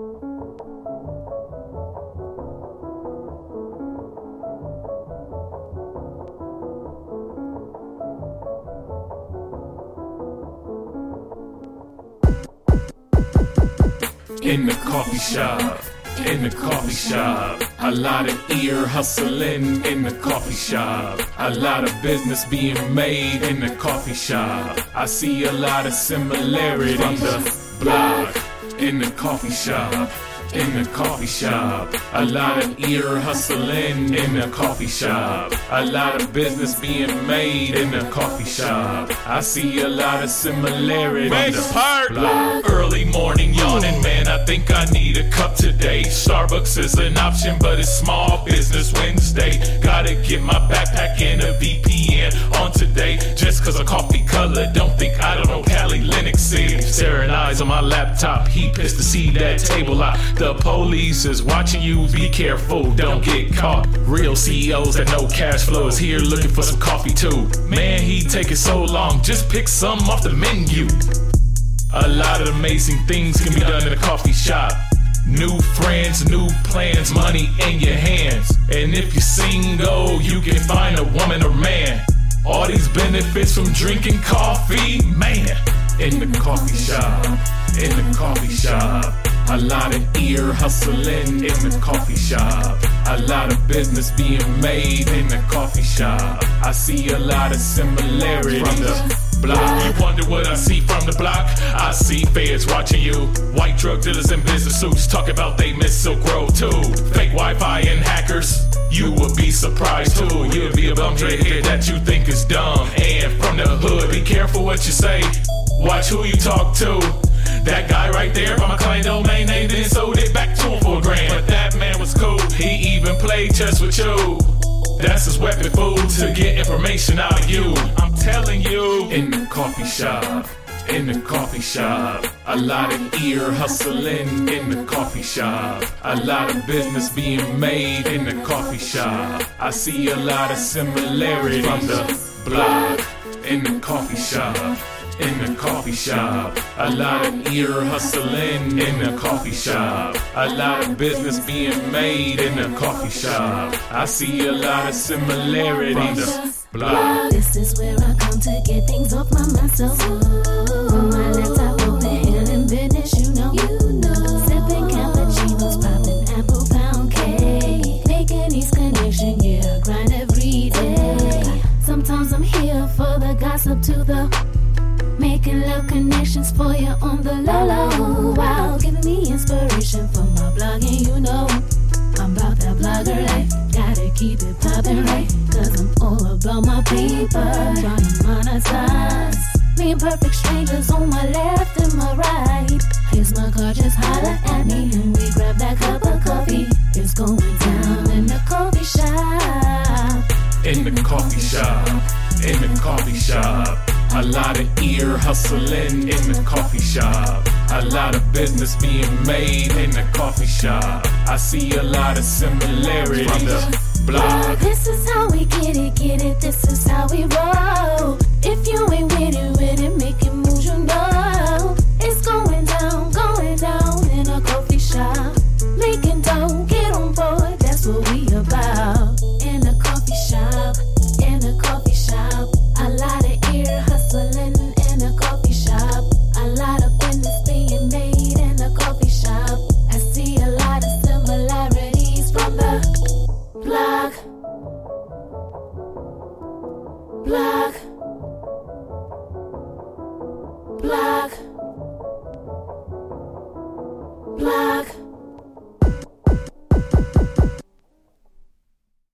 In the coffee shop, in the coffee shop. A lot of ear hustling in the coffee shop. A lot of business being made in the coffee shop. I see a lot of similarities from the block in the coffee shop. In the coffee shop, a lot of ear hustling in the coffee shop. A lot of business being made in the coffee shop. I see a lot of similarities. from the block. Early morning yawning, man. I think I need a cup today. Starbucks is an option, but it's Small Business Wednesday. Gotta get my backpack and a VPN on today. Cause a coffee color, don't think I don't know Kali Linux City. Staring eyes on my laptop, he pissed to see that table out. The police is watching you, be careful, don't get caught. Real CEOs that know cash flow is here looking for some coffee too. Man, he taking so long, just pick some off the menu. A lot of amazing things can be done in a coffee shop. New friends, new plans, money in your hands. And if you're single, you can find All these benefits from drinking coffee, man. In the coffee shop, in the coffee shop. A lot of ear hustling in the coffee shop. A lot of business being made in the coffee shop. I see a lot of similarities from the block. You wonder what I see from the block? I see feds watching you. White drug dealers in business suits talk about they miss Silk Road too. Fake Wi-Fi and hackers. You would be surprised too. You'd be a bum hear that you think is dumb. And from the hood, be careful what you say. Watch who you talk to. That guy right there from my client domain name then sold it back to him for a grand. But that man was cool. He even played chess with you. That's his weapon fool, to get information out of you. I'm telling you. In the coffee shop. In the coffee shop. A lot of ear hustling in the coffee shop. A lot of business being made in the coffee shop. I see a lot of similarities from the block. In the coffee shop. In the coffee shop, a lot of ear hustling in the coffee shop, a lot of business being made in the coffee shop. I see a lot of similarities from the block. This is where I come to get things off my mind. So, connections for you on the low low. Wow, giving me inspiration for my blogging, you know. I'm about that blogger life. Gotta keep it poppin' right. Cause I'm all about my paper. Trying to monetize. Me and perfect strangers on my left and my right. Here's my car, just holler at me. And we grab that cup of coffee. It's going down in the coffee shop. in the coffee shop, in the coffee shop. A lot of ear hustling in the coffee shop. A lot of business being made in the coffee shop. I see a lot of similarities from the block. This is how we get it, get it. This is how we roll.